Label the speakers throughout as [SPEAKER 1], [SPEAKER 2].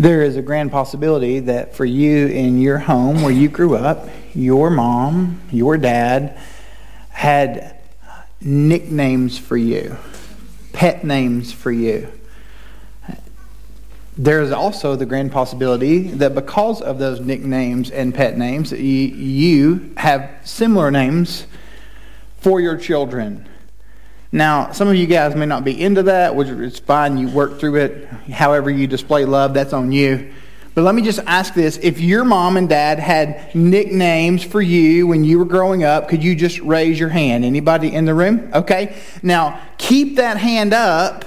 [SPEAKER 1] There is a grand possibility that for you in your home where you grew up, your mom, your dad had nicknames for you, pet names for you. There is also the grand possibility that because of those nicknames and pet names, you have similar names for your children. Now, some of you guys may not be into that, which is fine. You work through it. However, you display love, that's on you. But let me just ask this. If your mom and dad had nicknames for you when you were growing up, could you just raise your hand? Anybody in the room? Okay. Now, keep that hand up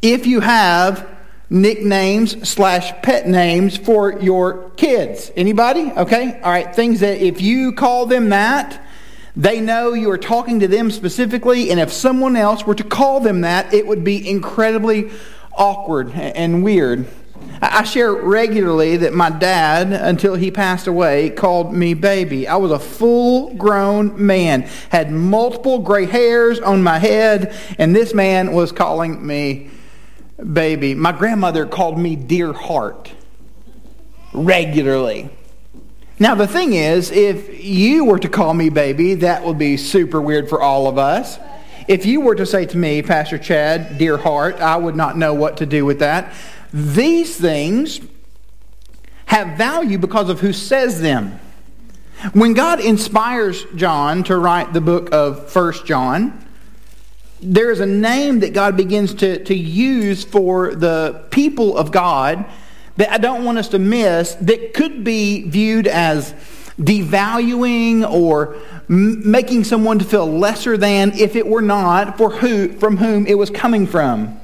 [SPEAKER 1] if you have nicknames slash pet names for your kids. Anybody? Okay. All right. Things that if you call them that, they know you are talking to them specifically, and if someone else were to call them that, it would be incredibly awkward and weird. I share regularly that my dad, until he passed away, called me baby. I was a full grown man, had multiple gray hairs on my head, and this man was calling me baby. My grandmother called me dear heart regularly. Now, the thing is, if you were to call me baby, that would be super weird for all of us. If you were to say to me, Pastor Chad, dear heart, I would not know what to do with that. These things have value because of who says them. When God inspires John to write the book of First John, there is a name that God begins to, to use for the people of God that I don't want us to miss that could be viewed as devaluing or m- making someone to feel lesser than if it were not for who from whom it was coming from.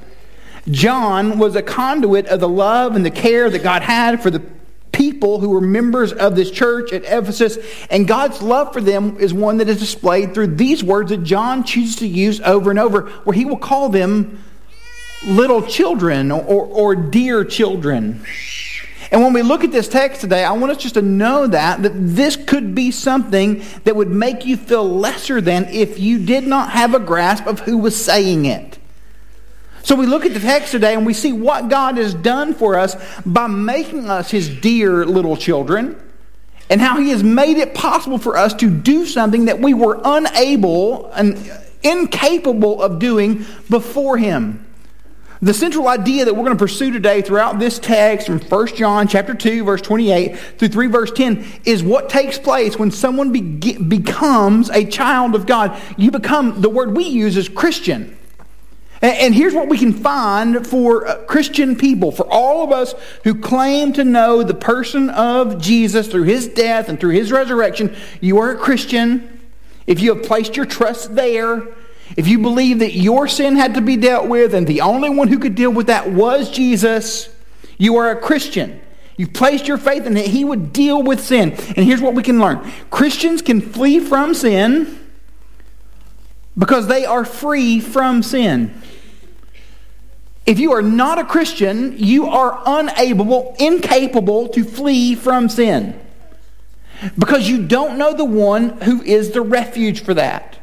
[SPEAKER 1] John was a conduit of the love and the care that God had for the people who were members of this church at Ephesus, and God's love for them is one that is displayed through these words that John chooses to use over and over, where he will call them little children or, or dear children. And when we look at this text today, I want us just to know that, that this could be something that would make you feel lesser than if you did not have a grasp of who was saying it. So we look at the text today and we see what God has done for us by making us his dear little children and how he has made it possible for us to do something that we were unable and incapable of doing before him. The central idea that we're going to pursue today throughout this text from 1 John chapter 2 verse 28 through 3 verse 10 is what takes place when someone be- becomes a child of God. You become the word we use is Christian. And here's what we can find for uh, Christian people, for all of us who claim to know the person of Jesus through his death and through his resurrection. You are a Christian. If you have placed your trust there, if you believe that your sin had to be dealt with and the only one who could deal with that was Jesus, you are a Christian. You've placed your faith in that He would deal with sin. And here's what we can learn Christians can flee from sin because they are free from sin. If you are not a Christian, you are unable, incapable to flee from sin because you don't know the one who is the refuge for that.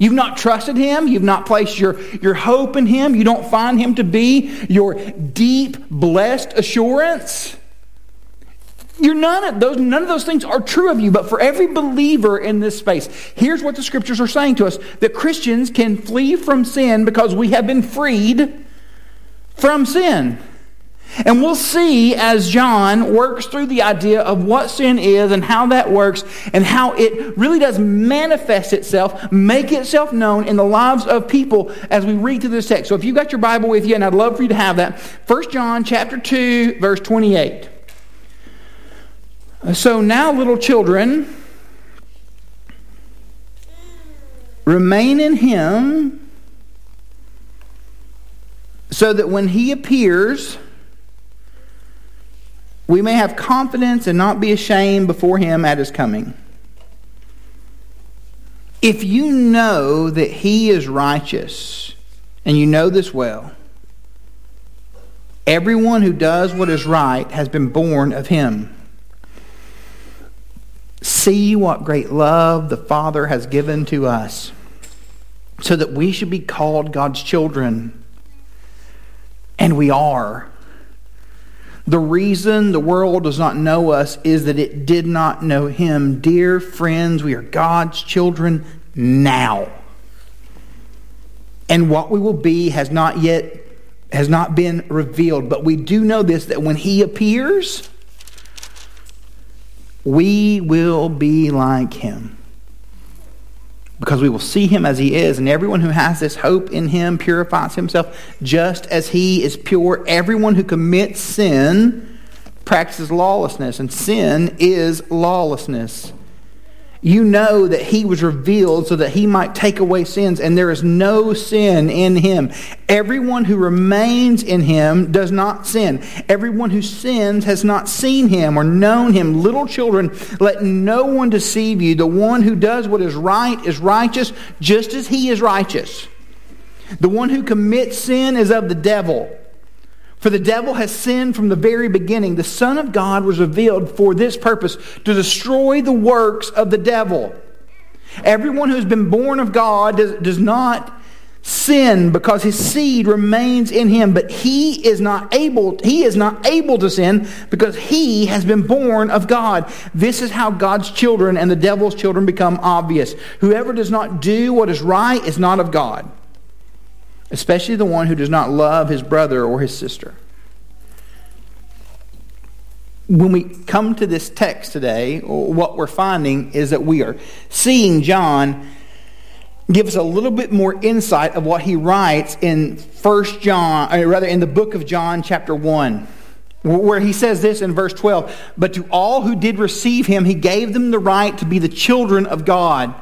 [SPEAKER 1] You've not trusted him. You've not placed your, your hope in him. You don't find him to be your deep, blessed assurance. You're none of those, none of those things are true of you, but for every believer in this space, here's what the scriptures are saying to us that Christians can flee from sin because we have been freed from sin. And we'll see as John works through the idea of what sin is and how that works and how it really does manifest itself, make itself known in the lives of people as we read through this text. So if you've got your Bible with you, and I'd love for you to have that, 1 John chapter 2, verse 28. So now, little children, remain in him so that when he appears, we may have confidence and not be ashamed before him at his coming. If you know that he is righteous, and you know this well, everyone who does what is right has been born of him. See what great love the Father has given to us, so that we should be called God's children. And we are. The reason the world does not know us is that it did not know him. Dear friends, we are God's children now. And what we will be has not yet has not been revealed, but we do know this that when he appears, we will be like him because we will see him as he is. And everyone who has this hope in him purifies himself just as he is pure. Everyone who commits sin practices lawlessness, and sin is lawlessness. You know that he was revealed so that he might take away sins, and there is no sin in him. Everyone who remains in him does not sin. Everyone who sins has not seen him or known him. Little children, let no one deceive you. The one who does what is right is righteous, just as he is righteous. The one who commits sin is of the devil. For the devil has sinned from the very beginning. The Son of God was revealed for this purpose to destroy the works of the devil. Everyone who has been born of God does, does not sin because his seed remains in him but he is not able he is not able to sin because he has been born of God this is how God's children and the devil's children become obvious whoever does not do what is right is not of God especially the one who does not love his brother or his sister. When we come to this text today, what we're finding is that we are seeing John give us a little bit more insight of what he writes in First John, or rather in the book of John, chapter 1 where he says this in verse 12 But to all who did receive him, he gave them the right to be the children of God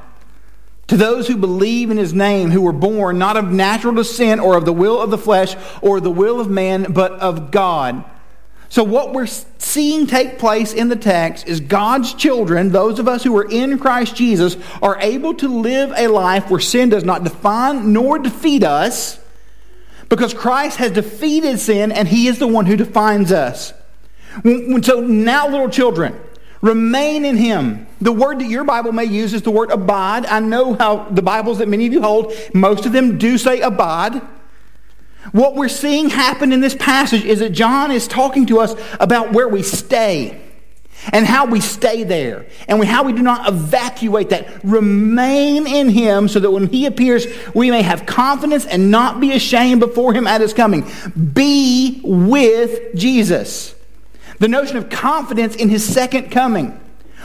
[SPEAKER 1] to those who believe in his name, who were born not of natural descent or of the will of the flesh or the will of man, but of God. So, what we're seeing take place in the text is God's children, those of us who are in Christ Jesus, are able to live a life where sin does not define nor defeat us because Christ has defeated sin and he is the one who defines us. So, now, little children, Remain in him. The word that your Bible may use is the word abide. I know how the Bibles that many of you hold, most of them do say abide. What we're seeing happen in this passage is that John is talking to us about where we stay and how we stay there and how we do not evacuate that. Remain in him so that when he appears, we may have confidence and not be ashamed before him at his coming. Be with Jesus. The notion of confidence in his second coming.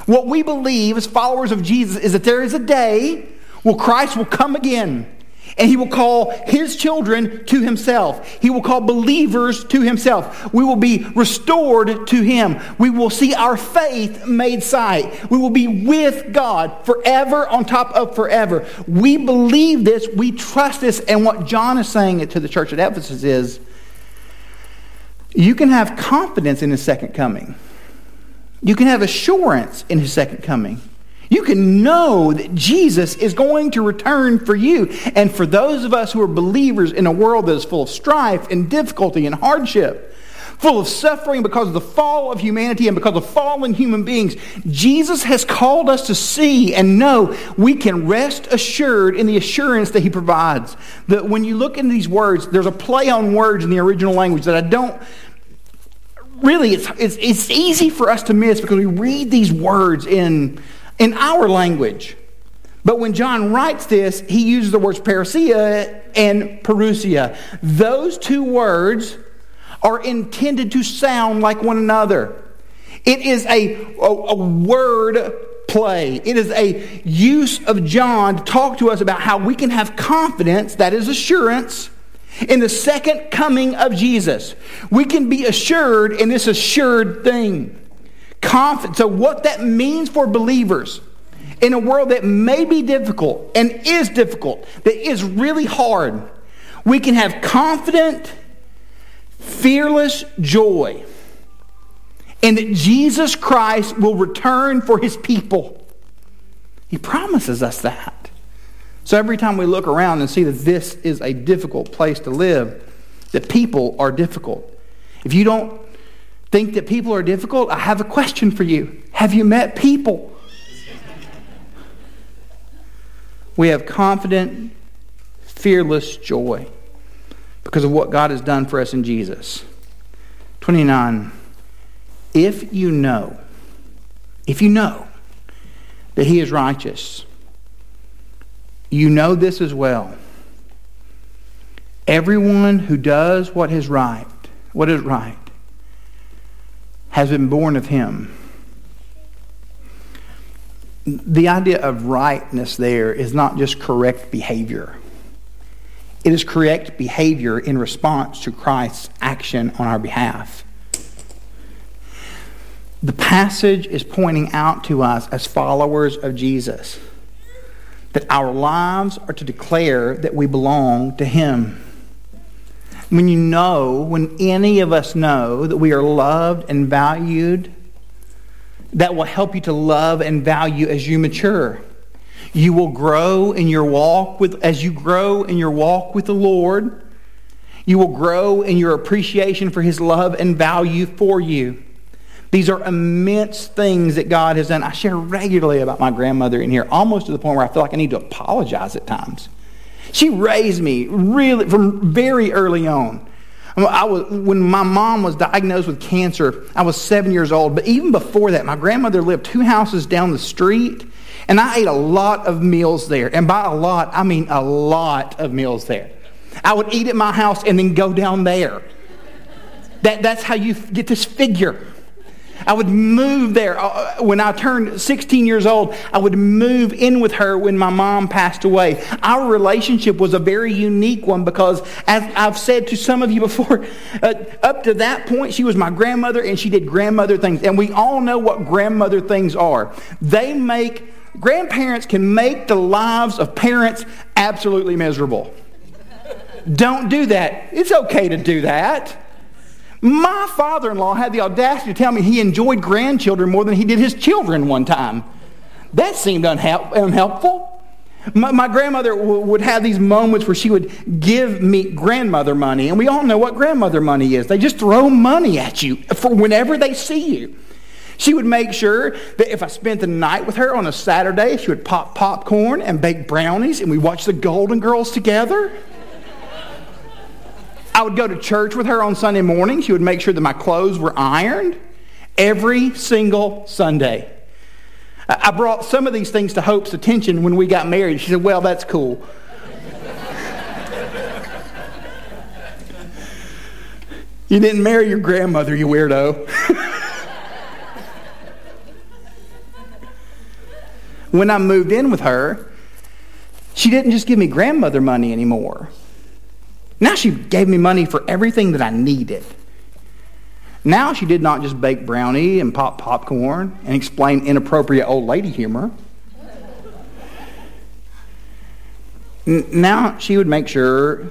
[SPEAKER 1] What we believe as followers of Jesus is that there is a day where Christ will come again and he will call his children to himself. He will call believers to himself. We will be restored to him. We will see our faith made sight. We will be with God forever on top of forever. We believe this. We trust this. And what John is saying to the church at Ephesus is you can have confidence in his second coming. You can have assurance in his second coming. You can know that Jesus is going to return for you. And for those of us who are believers in a world that is full of strife and difficulty and hardship, full of suffering because of the fall of humanity and because of fallen human beings, Jesus has called us to see and know we can rest assured in the assurance that he provides. That when you look into these words, there's a play on words in the original language that I don't really, it's, it's, it's easy for us to miss because we read these words in, in our language. But when John writes this, he uses the words parrhesia and parousia. Those two words are intended to sound like one another. It is a, a, a, word play. It is a use of John to talk to us about how we can have confidence, that is assurance, in the second coming of Jesus. We can be assured in this assured thing. Confidence. So, what that means for believers in a world that may be difficult and is difficult, that is really hard, we can have confident, fearless joy in that Jesus Christ will return for his people. He promises us that. So every time we look around and see that this is a difficult place to live, that people are difficult. If you don't think that people are difficult, I have a question for you. Have you met people? We have confident, fearless joy because of what God has done for us in Jesus. 29. If you know, if you know that he is righteous, you know this as well. Everyone who does what is right, what is right, has been born of him. The idea of rightness there is not just correct behavior. It is correct behavior in response to Christ's action on our behalf. The passage is pointing out to us as followers of Jesus that our lives are to declare that we belong to Him when you know, when any of us know that we are loved and valued, that will help you to love and value as you mature. You will grow in your walk with, as you grow in your walk with the Lord, you will grow in your appreciation for His love and value for you. These are immense things that God has done. I share regularly about my grandmother in here, almost to the point where I feel like I need to apologize at times. She raised me really from very early on. Um, I was, when my mom was diagnosed with cancer, I was seven years old. But even before that, my grandmother lived two houses down the street, and I ate a lot of meals there. And by a lot, I mean a lot of meals there. I would eat at my house and then go down there. That, that's how you get this figure. I would move there. Uh, when I turned 16 years old, I would move in with her when my mom passed away. Our relationship was a very unique one because, as I've said to some of you before, uh, up to that point, she was my grandmother and she did grandmother things. And we all know what grandmother things are. They make, grandparents can make the lives of parents absolutely miserable. Don't do that. It's okay to do that. My father in law had the audacity to tell me he enjoyed grandchildren more than he did his children one time. That seemed unhelp- unhelpful. My, my grandmother w- would have these moments where she would give me grandmother money, and we all know what grandmother money is. They just throw money at you for whenever they see you. She would make sure that if I spent the night with her on a Saturday, she would pop popcorn and bake brownies, and we watch the Golden Girls together. I would go to church with her on Sunday morning. She would make sure that my clothes were ironed every single Sunday. I brought some of these things to Hope's attention when we got married. She said, Well, that's cool. you didn't marry your grandmother, you weirdo. when I moved in with her, she didn't just give me grandmother money anymore. Now she gave me money for everything that I needed. Now she did not just bake brownie and pop popcorn and explain inappropriate old lady humor. Now she would make sure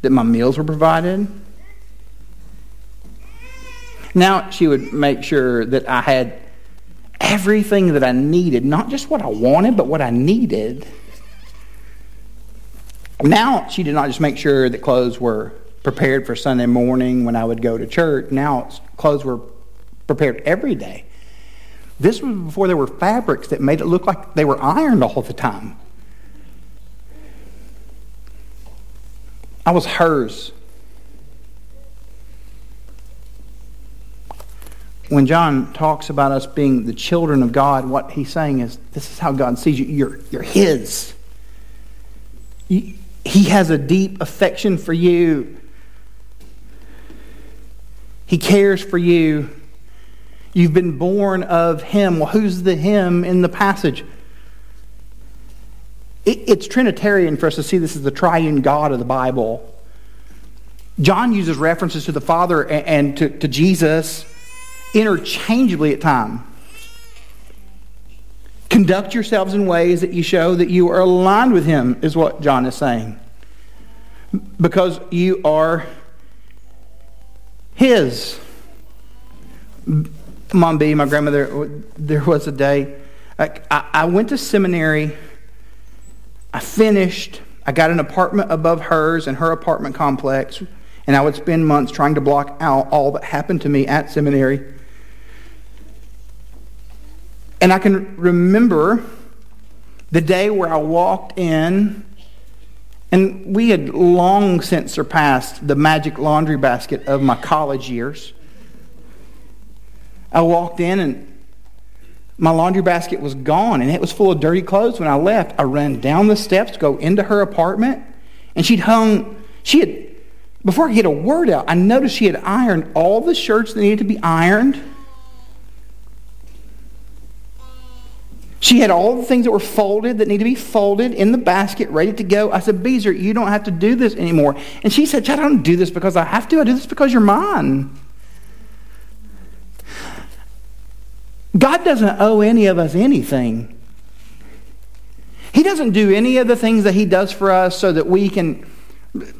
[SPEAKER 1] that my meals were provided. Now she would make sure that I had everything that I needed, not just what I wanted, but what I needed. Now she did not just make sure that clothes were prepared for Sunday morning when I would go to church. Now clothes were prepared every day. This was before there were fabrics that made it look like they were ironed all the time. I was hers. When John talks about us being the children of God, what he's saying is this is how God sees you. You're, you're his. You, he has a deep affection for you. He cares for you. You've been born of Him. Well, who's the Him in the passage? it's Trinitarian for us to see this as the triune God of the Bible. John uses references to the Father and, to, to Jesus interchangeably at times. Conduct yourselves in ways that you show that you are aligned with Him, is what John is saying. Because you are His. Mom B, my grandmother, there was a day. I, I went to seminary. I finished. I got an apartment above hers in her apartment complex. And I would spend months trying to block out all that happened to me at seminary. And I can remember the day where I walked in, and we had long since surpassed the magic laundry basket of my college years. I walked in and my laundry basket was gone and it was full of dirty clothes when I left. I ran down the steps to go into her apartment and she'd hung, she had, before I could get a word out, I noticed she had ironed all the shirts that needed to be ironed. She had all the things that were folded that need to be folded in the basket, ready to go. I said, Beezer, you don't have to do this anymore. And she said, I don't do this because I have to. I do this because you're mine. God doesn't owe any of us anything. He doesn't do any of the things that He does for us so that we can,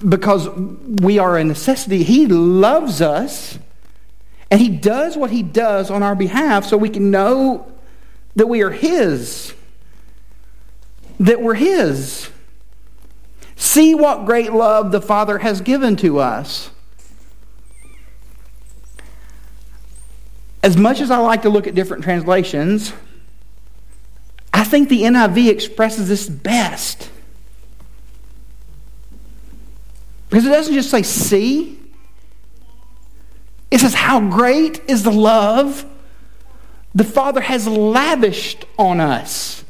[SPEAKER 1] because we are a necessity. He loves us, and He does what He does on our behalf so we can know that we are His, that we're His. See what great love the Father has given to us. as much as I like to look at different translations, I think the NIV expresses this best. Because it doesn't just say see, it says, How great is the love the Father has lavished on us.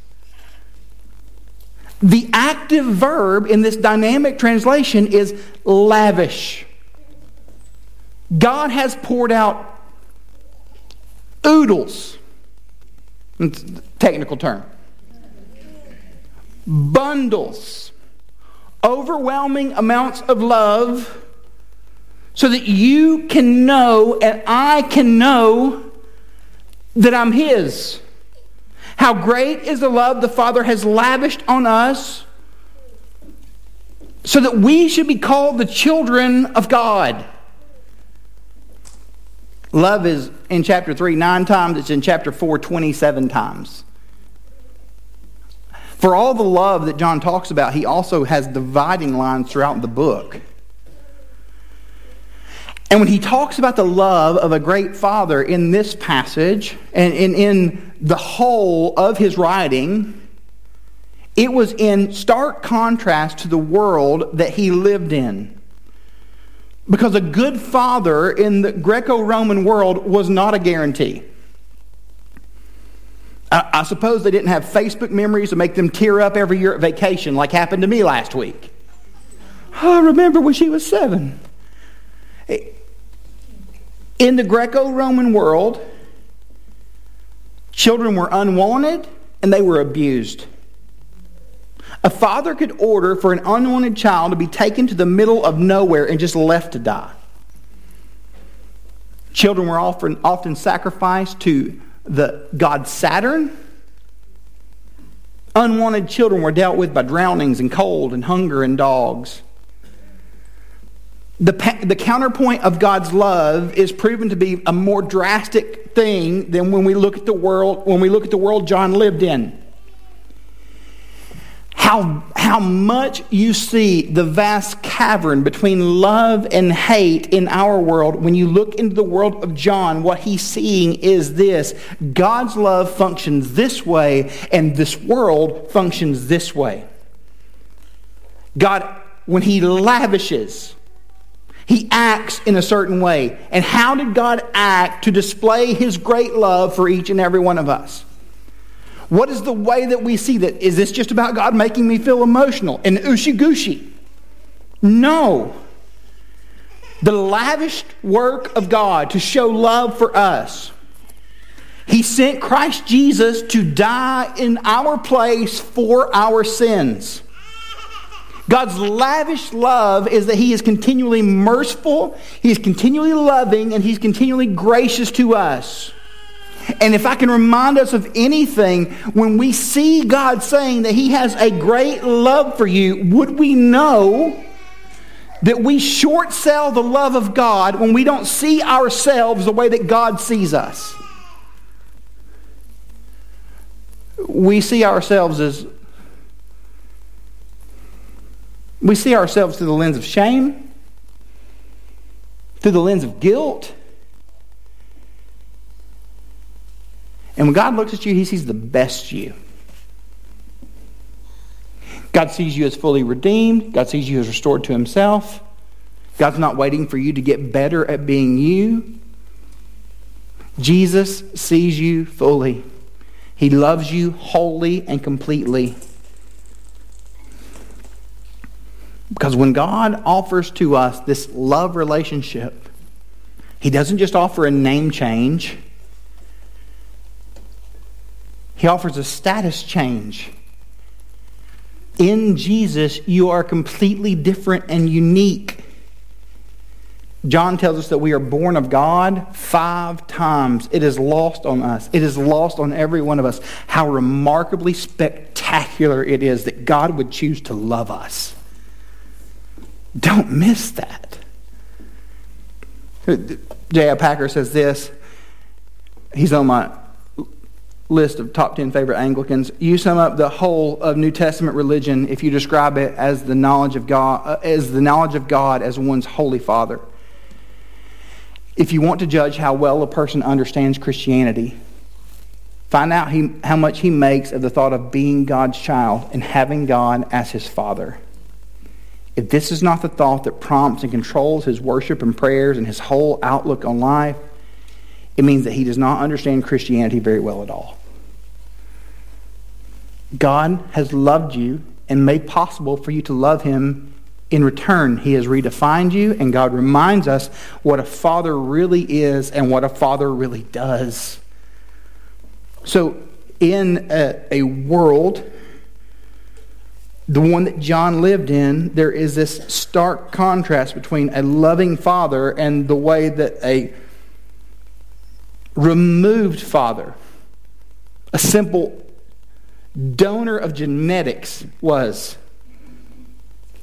[SPEAKER 1] The active verb in this dynamic translation is lavish. God has poured out oodles. Technical term. Bundles. Overwhelming amounts of love so that you can know and I can know that I'm His. How great is the love the Father has lavished on us so that we should be called the children of God. Love is in chapter 3 nine times, it's in chapter 4 27 times. For all the love that John talks about, he also has dividing lines throughout the book. And when he talks about the love of a great father in this passage and in, the whole of his writing, it was in stark contrast to the world that he lived in. Because a good father in the Greco Roman world was not a guarantee. I, I, suppose they didn't have Facebook memories to make them tear up every year at vacation, like happened to me last week. I remember when she was seven. In the Greco Roman world, children were unwanted and they were abused. A father could order for an unwanted child to be taken to the middle of nowhere and just left to die. Children were often, often sacrificed to the god Saturn. Unwanted children were dealt with by drownings and cold and hunger and dogs. The, the counterpoint of God's love is proven to be a more drastic thing than when we look at the world when we look at the world John lived in how, how much you see the vast cavern between love and hate in our world. When you look into the world of John, what he's seeing is this God's love functions this way, and this world functions this way. God, when he lavishes, he acts in a certain way. And how did God act to display his great love for each and every one of us? What is the way that we see that? Is this just about God making me feel emotional and ushy gushy? No. The lavish work of God to show love for us. He sent Christ Jesus to die in our place for our sins. God's lavish love is that He is continually merciful, He is continually loving, and He's continually gracious to us. And if I can remind us of anything, when we see God saying that He has a great love for you, would we know that we short sell the love of God when we don't see ourselves the way that God sees us? We see ourselves as we see ourselves through the lens of shame, through the lens of guilt And when God looks at you, he sees the best you. God sees you as fully redeemed. God sees you as restored to himself. God's not waiting for you to get better at being you. Jesus sees you fully. He loves you wholly and completely. Because when God offers to us this love relationship, He doesn't just offer a name change, He offers a status change. In Jesus, you are completely different and unique. John tells us that we are born of God five times. It is lost on us. It is lost on every one of us. How remarkably spectacular it is that God would choose to love us. Don't miss that. J.I. Packer says this. He's on my list of top 10 favorite Anglicans. You sum up the whole of New Testament religion if you describe it as the knowledge of God, uh, as the knowledge of God as one's holy father. If you want to judge how well a person understands Christianity, find out he, how much he makes of the thought of being God's child and having God as his father. If this is not the thought that prompts and controls his worship and prayers and his whole outlook on life, it means that he does not understand Christianity very well at all. God has loved you and made possible for you to love him in return. He has redefined you, and God reminds us what a father really is and what a father really does. So, in a, a world, the one that John lived in, there is this stark contrast between a loving father and the way that a removed father, a simple donor of genetics was.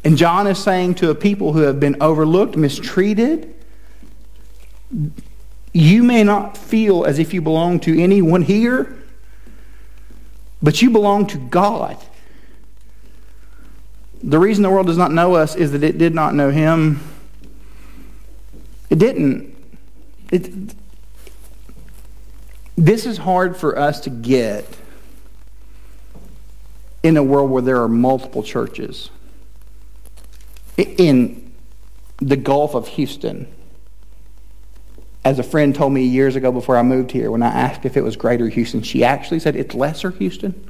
[SPEAKER 1] And John is saying to a people who have been overlooked, mistreated, you may not feel as if you belong to anyone here, but you belong to God. The reason the world does not know us is that it did not know him. It didn't. It, this is hard for us to get in a world where there are multiple churches. In the Gulf of Houston, as a friend told me years ago before I moved here, when I asked if it was Greater Houston, she actually said it's Lesser Houston.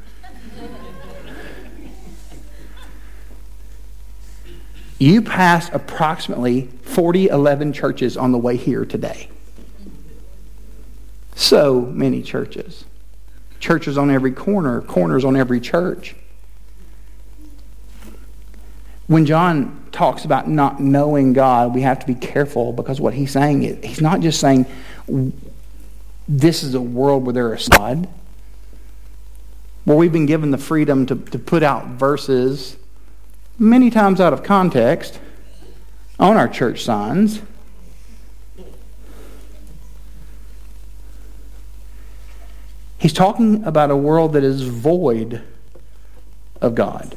[SPEAKER 1] You pass approximately 40, 11 churches on the way here today. So many churches. Churches on every corner, corners on every church. When John talks about not knowing God, we have to be careful because what he's saying is he's not just saying this is a world where there is God. Where we've been given the freedom to, to put out verses many times out of context on our church signs. He's talking about a world that is void of God.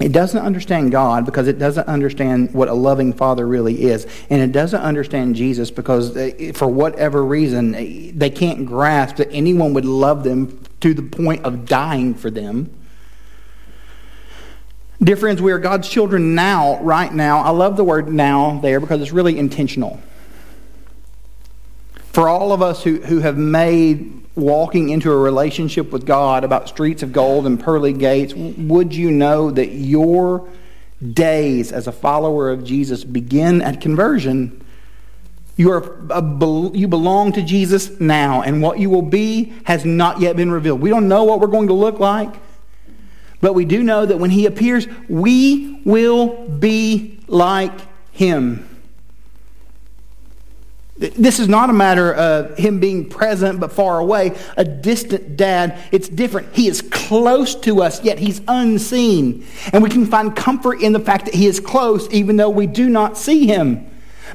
[SPEAKER 1] It doesn't understand God because it doesn't understand what a loving father really is. And it doesn't understand Jesus because, they, for whatever reason, uh, they can't grasp that anyone would love them to the point of dying for them. Dear friends, we are God's children now, right now. I love the word now there because it's really intentional. For all of us who, who have made walking into a relationship with God about streets of gold and pearly gates, would you know that your days as a follower of Jesus begin at conversion? You, are a, you belong to Jesus now, and what you will be has not yet been revealed. We don't know what we're going to look like, but we do know that when He appears, we will be like Him. This is not a matter of him being present but far away, a distant dad. It's different. He is close to us, yet he's unseen. And we can find comfort in the fact that he is close, even though we do not see him,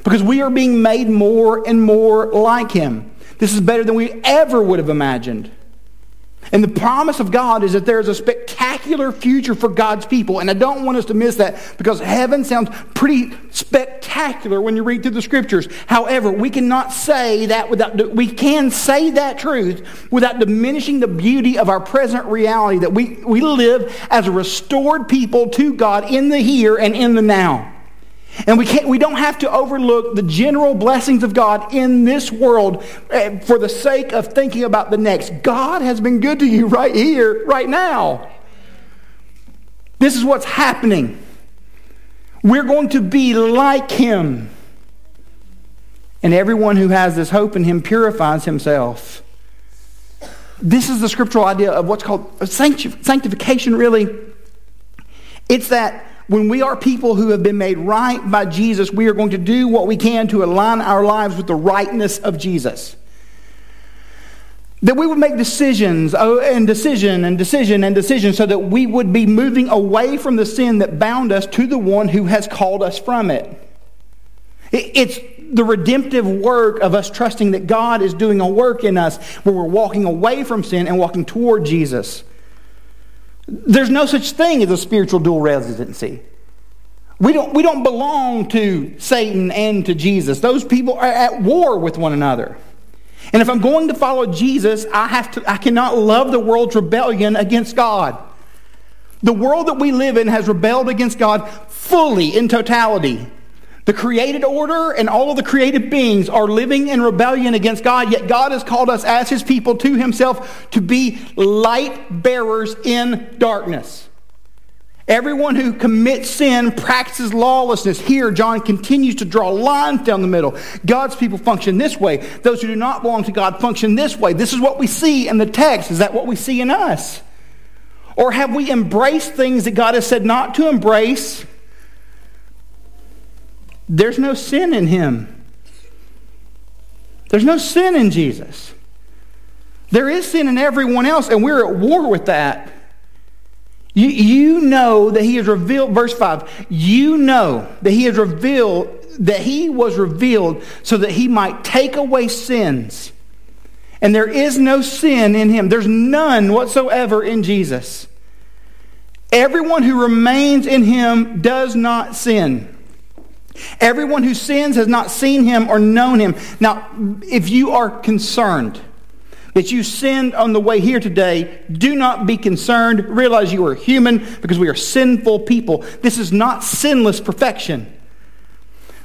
[SPEAKER 1] because we are being made more and more like him. This is better than we ever would have imagined. And the promise of God is that there is a spectacular future for God's people. And I don't want us to miss that because heaven sounds pretty spectacular when you read through the scriptures. However, we cannot say that without, we can say that truth without diminishing the beauty of our present reality that we, we live as a restored people to God in the here and in the now. And we, can't, we don't have to overlook the general blessings of God in this world eh, for the sake of thinking about the next. God has been good to you right here, right now. This is what's happening. We're going to be like Him. And everyone who has this hope in Him purifies himself. This is the scriptural idea of what's called sanctification, really. It's that when we are people who have been made right by Jesus, we are going to do what we can to align our lives with the rightness of Jesus. That we would make decisions oh, and decision and decision and decision so that we would be moving away from the sin that bound us to the one who has called us from it. It's the redemptive work of us trusting that God is doing a work in us where we're walking away from sin and walking toward Jesus. There's no such thing as a spiritual dual residency. We don't, we don't belong to Satan and to Jesus. Those people are at war with one another. And if I'm going to follow Jesus, I, have to, I cannot love the world's rebellion against God. The world that we live in has rebelled against God fully in totality. The created order and all of the created beings are living in rebellion against God, yet God has called us as his people to himself to be light bearers in darkness. Everyone who commits sin practices lawlessness. Here, John continues to draw lines down the middle. God's people function this way. Those who do not belong to God function this way. This is what we see in the text. Is that what we see in us? Or have we embraced things that God has said not to embrace? There's no sin in him. There's no sin in Jesus. There is sin in everyone else, and we're at war with that. You, you know that he has revealed, verse 5, you know that he has revealed, that he was revealed so that he might take away sins. And there is no sin in him. There's none whatsoever in Jesus. Everyone who remains in him does not sin. Everyone who sins has not seen him or known him. Now, if you are concerned that you sinned on the way here today, do not be concerned. Realize you are human because we are sinful people. This is not sinless perfection.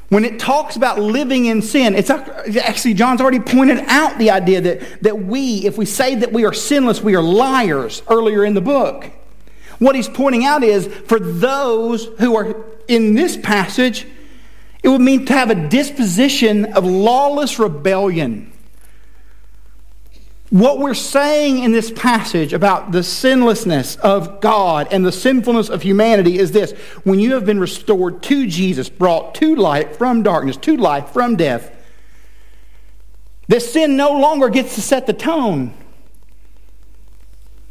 [SPEAKER 1] When it talks about living in sin, it's actually, John's already pointed out the idea that, that we, if we say that we are sinless, we are liars earlier in the book. What he's pointing out is for those who are in this passage, it would mean to have a disposition of lawless rebellion. What we're saying in this passage about the sinlessness of God and the sinfulness of humanity is this when you have been restored to Jesus, brought to light from darkness, to life from death, this sin no longer gets to set the tone.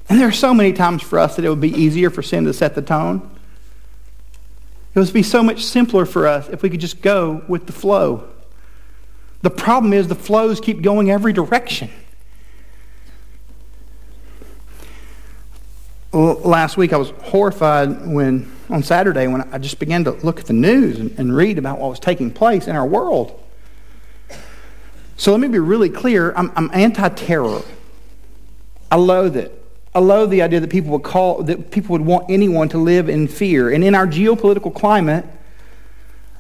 [SPEAKER 1] And there are so many times for us that it would be easier for sin to set the tone. It would be so much simpler for us if we could just go with the flow. The problem is the flows keep going every direction. Last week I was horrified when, on Saturday, when I just began to look at the news and, and read about what was taking place in our world. So let me be really clear I'm, I'm anti terror. I loathe it. I loathe the idea that people would call that people would want anyone to live in fear. And in our geopolitical climate,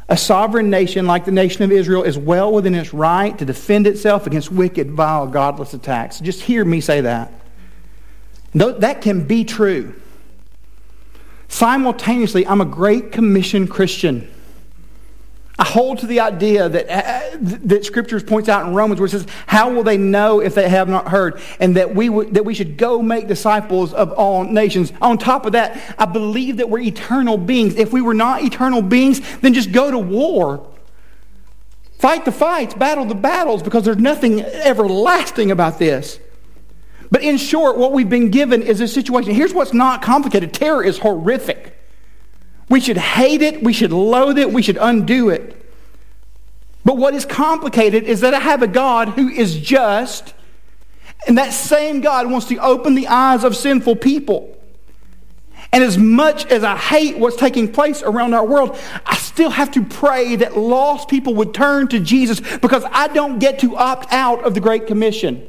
[SPEAKER 1] a sovereign nation like the nation of Israel is well within its right to defend itself against wicked, vile, godless attacks. Just hear me say that. That can be true. Simultaneously, I'm a Great Commission Christian. I hold to the idea that, uh, that Scriptures points out in Romans where it says, How will they know if they have not heard? And that we, w- that we should go make disciples of all nations. On top of that, I believe that we're eternal beings. If we were not eternal beings, then just go to war. Fight the fights, battle the battles, because there's nothing everlasting about this. But in short, what we've been given is a situation. Here's what's not complicated terror is horrific. We should hate it, we should loathe it, we should undo it. But what is complicated is that I have a God who is just, and that same God wants to open the eyes of sinful people. And as much as I hate what's taking place around our world, I still have to pray that lost people would turn to Jesus because I don't get to opt out of the Great Commission.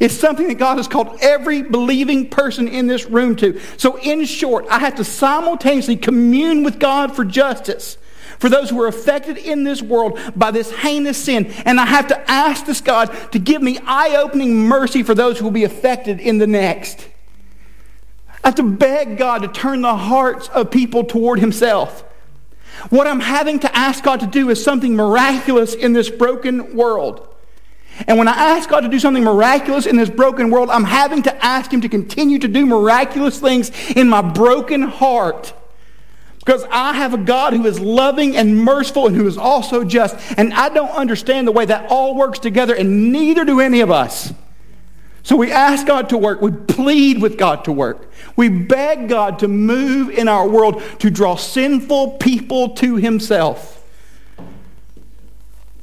[SPEAKER 1] It's something that God has called every believing person in this room to. So, in short, I have to simultaneously commune with God for justice, for those who are affected in this world by this heinous sin. And I have to ask this God to give me eye opening mercy for those who will be affected in the next. I have to beg God to turn the hearts of people toward Himself. What I'm having to ask God to do is something miraculous in this broken world. And when I ask God to do something miraculous in this broken world, I'm having to ask Him to continue to do miraculous things in my broken heart. Because I have a God who is loving and merciful and who is also just. And I don't understand the way that all works together, and neither do any of us. So we ask God to work. We plead with God to work. We beg God to move in our world to draw sinful people to Himself.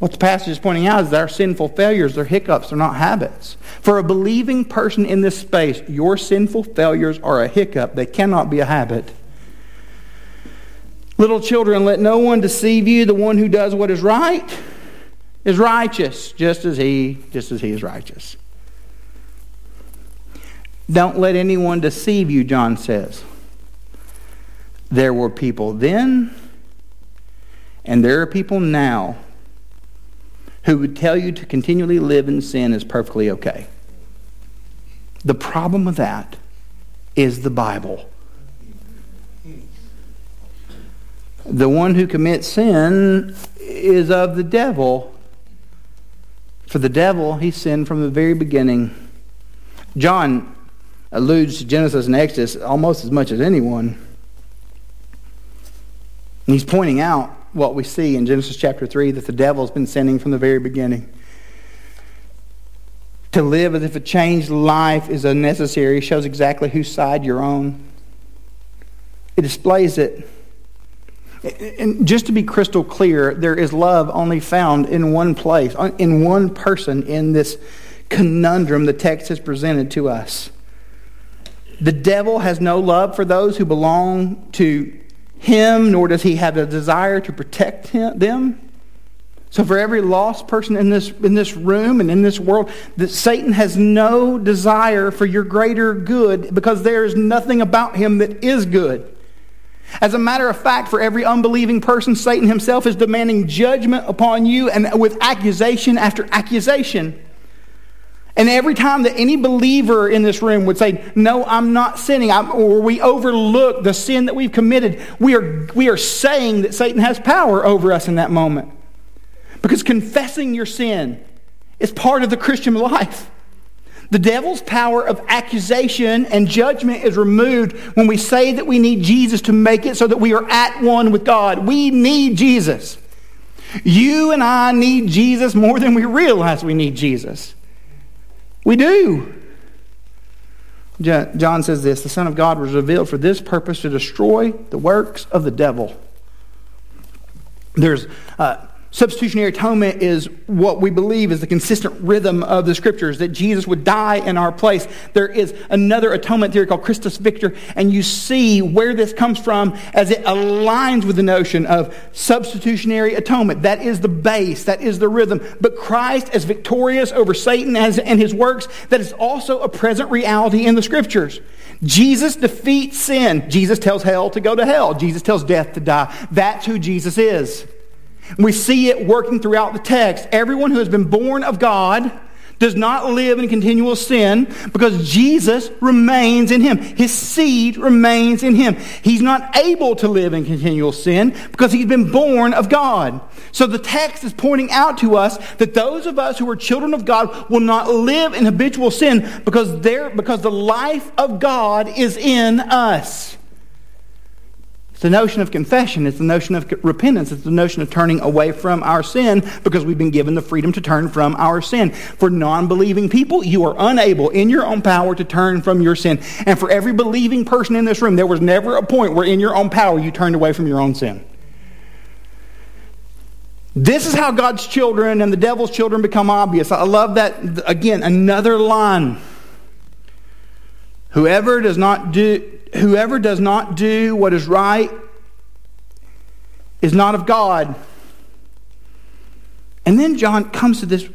[SPEAKER 1] What the passage is pointing out is that our sinful failures, they're hiccups, they're not habits. For a believing person in this space, your sinful failures are a hiccup. They cannot be a habit. Little children, let no one deceive you. The one who does what is right is righteous, just as he, just as he is righteous. Don't let anyone deceive you, John says. There were people then, and there are people now who would tell you to continually live in sin is perfectly okay. The problem with that is the Bible. The one who commits sin is of the devil. For the devil, he sinned from the very beginning. John alludes to Genesis and Exodus almost as much as anyone. And he's pointing out what we see in Genesis chapter 3 that the devil has been sinning from the very beginning. To live as if a changed life is unnecessary shows exactly whose side you're on. It displays it. And just to be crystal clear, there is love only found in one place, in one person in this conundrum the text has presented to us. The devil has no love for those who belong to him, nor does he have a desire to protect him, them. So, for every lost person in this, in this room and in this world, that Satan has no desire for your greater good because there is nothing about him that is good. As a matter of fact, for every unbelieving person, Satan himself is demanding judgment upon you and with accusation after accusation. And every time that any believer in this room would say, No, I'm not sinning, I'm, or we overlook the sin that we've committed, we are, we are saying that Satan has power over us in that moment. Because confessing your sin is part of the Christian life. The devil's power of accusation and judgment is removed when we say that we need Jesus to make it so that we are at one with God. We need Jesus. You and I need Jesus more than we realize we need Jesus. We do. John says this The Son of God was revealed for this purpose to destroy the works of the devil. There's uh, Substitutionary atonement is what we believe is the consistent rhythm of the scriptures, that Jesus would die in our place. There is another atonement theory called Christus Victor, and you see where this comes from as it aligns with the notion of substitutionary atonement. That is the base, that is the rhythm. But Christ, as victorious over Satan and his works, that is also a present reality in the scriptures. Jesus defeats sin. Jesus tells hell to go to hell. Jesus tells death to die. That's who Jesus is. We see it working throughout the text. Everyone who has been born of God does not live in continual sin because Jesus remains in him. His seed remains in him. He's not able to live in continual sin because he's been born of God. So the text is pointing out to us that those of us who are children of God will not live in habitual sin because, because the life of God is in us. The notion of confession. It's the notion of repentance. It's the notion of turning away from our sin because we've been given the freedom to turn from our sin. For non believing people, you are unable in your own power to turn from your sin. And for every believing person in this room, there was never a point where in your own power you turned away from your own sin. This is how God's children and the devil's children become obvious. I love that. Again, another line. Whoever does not do whoever does not do what is right is not of God. And then John comes to this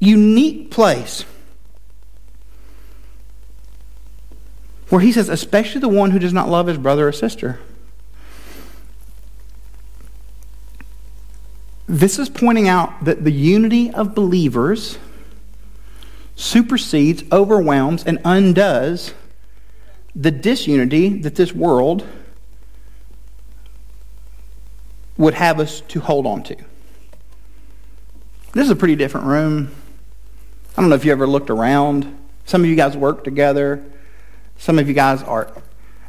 [SPEAKER 1] unique place where he says, especially the one who does not love his brother or sister. This is pointing out that the unity of believers supersedes, overwhelms, and undoes the disunity that this world would have us to hold on to. This is a pretty different room. I don't know if you ever looked around. Some of you guys work together. Some of you guys are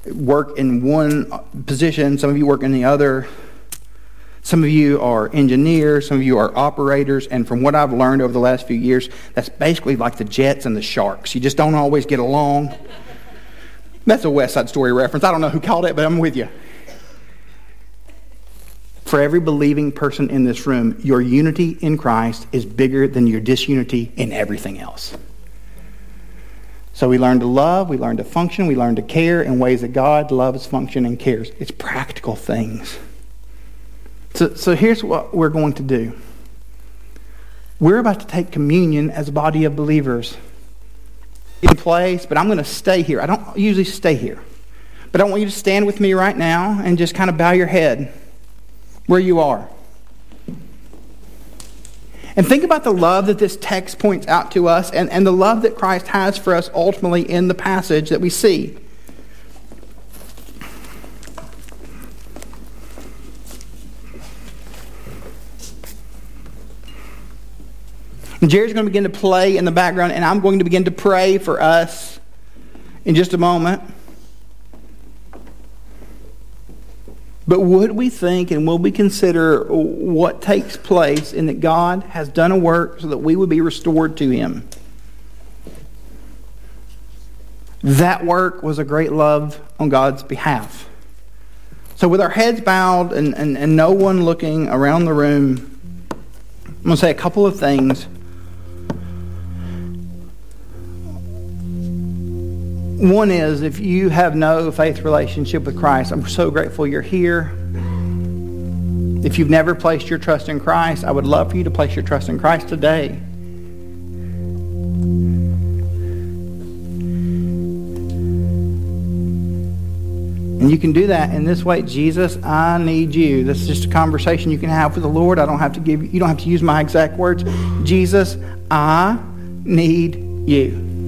[SPEAKER 1] work in one position. Some of you work in the other. Some of you are engineers. Some of you are operators. And from what I've learned over the last few years, that's basically like the Jets and the Sharks. You just don't always get along. That's a West Side Story reference. I don't know who called it, but I'm with you. For every believing person in this room, your unity in Christ is bigger than your disunity in everything else. So we learn to love, we learn to function, we learn to care in ways that God loves, function, and cares. It's practical things. So, so here's what we're going to do. We're about to take communion as a body of believers in place, but I'm going to stay here. I don't usually stay here. But I want you to stand with me right now and just kind of bow your head where you are. And think about the love that this text points out to us and, and the love that Christ has for us ultimately in the passage that we see. Jerry's going to begin to play in the background, and I'm going to begin to pray for us in just a moment. But would we think and will we consider what takes place in that God has done a work so that we would be restored to Him? That work was a great love on God's behalf. So, with our heads bowed and, and, and no one looking around the room, I'm going to say a couple of things One is if you have no faith relationship with Christ, I'm so grateful you're here. If you've never placed your trust in Christ, I would love for you to place your trust in Christ today. And you can do that in this way. Jesus, I need you. This is just a conversation you can have with the Lord. I don't have to give you, you don't have to use my exact words. Jesus, I need you.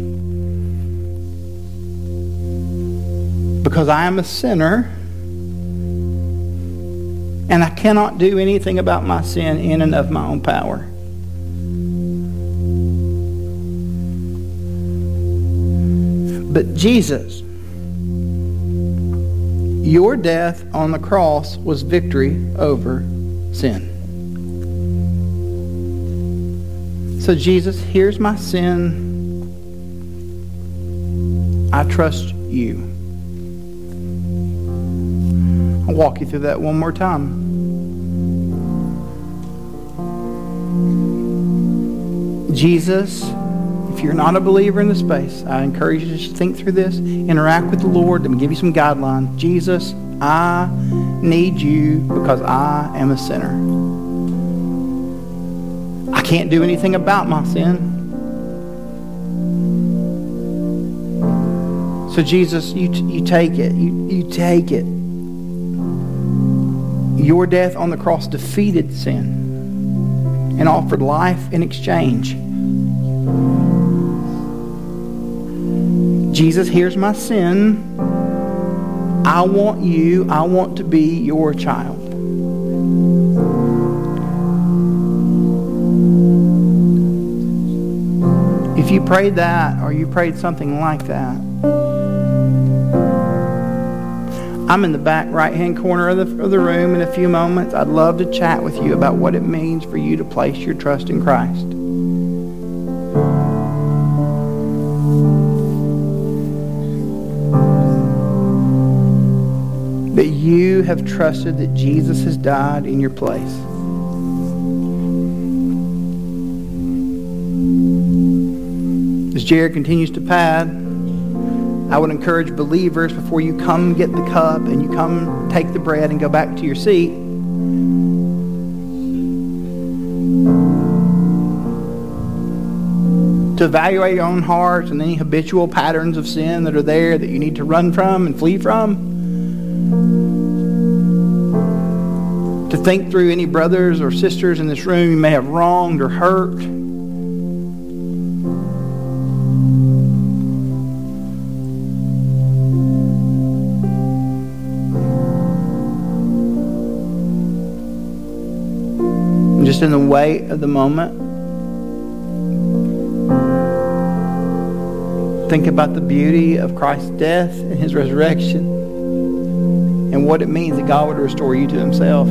[SPEAKER 1] Because I am a sinner and I cannot do anything about my sin in and of my own power. But Jesus, your death on the cross was victory over sin. So, Jesus, here's my sin. I trust you. Walk you through that one more time. Jesus, if you're not a believer in the space, I encourage you to think through this, interact with the Lord, and give you some guidelines. Jesus, I need you because I am a sinner. I can't do anything about my sin. So Jesus, you, you take it. You, you take it. Your death on the cross defeated sin and offered life in exchange. Jesus, here's my sin. I want you. I want to be your child. If you prayed that or you prayed something like that, I'm in the back right hand corner of the, of the room in a few moments. I'd love to chat with you about what it means for you to place your trust in Christ. That you have trusted that Jesus has died in your place. As Jared continues to pad, I would encourage believers before you come get the cup and you come take the bread and go back to your seat. To evaluate your own hearts and any habitual patterns of sin that are there that you need to run from and flee from. to think through any brothers or sisters in this room you may have wronged or hurt. In the weight of the moment, think about the beauty of Christ's death and his resurrection and what it means that God would restore you to himself.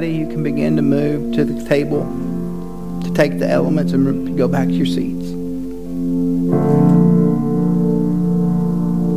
[SPEAKER 1] Ready, you can begin to move to the table to take the elements and go back to your seat.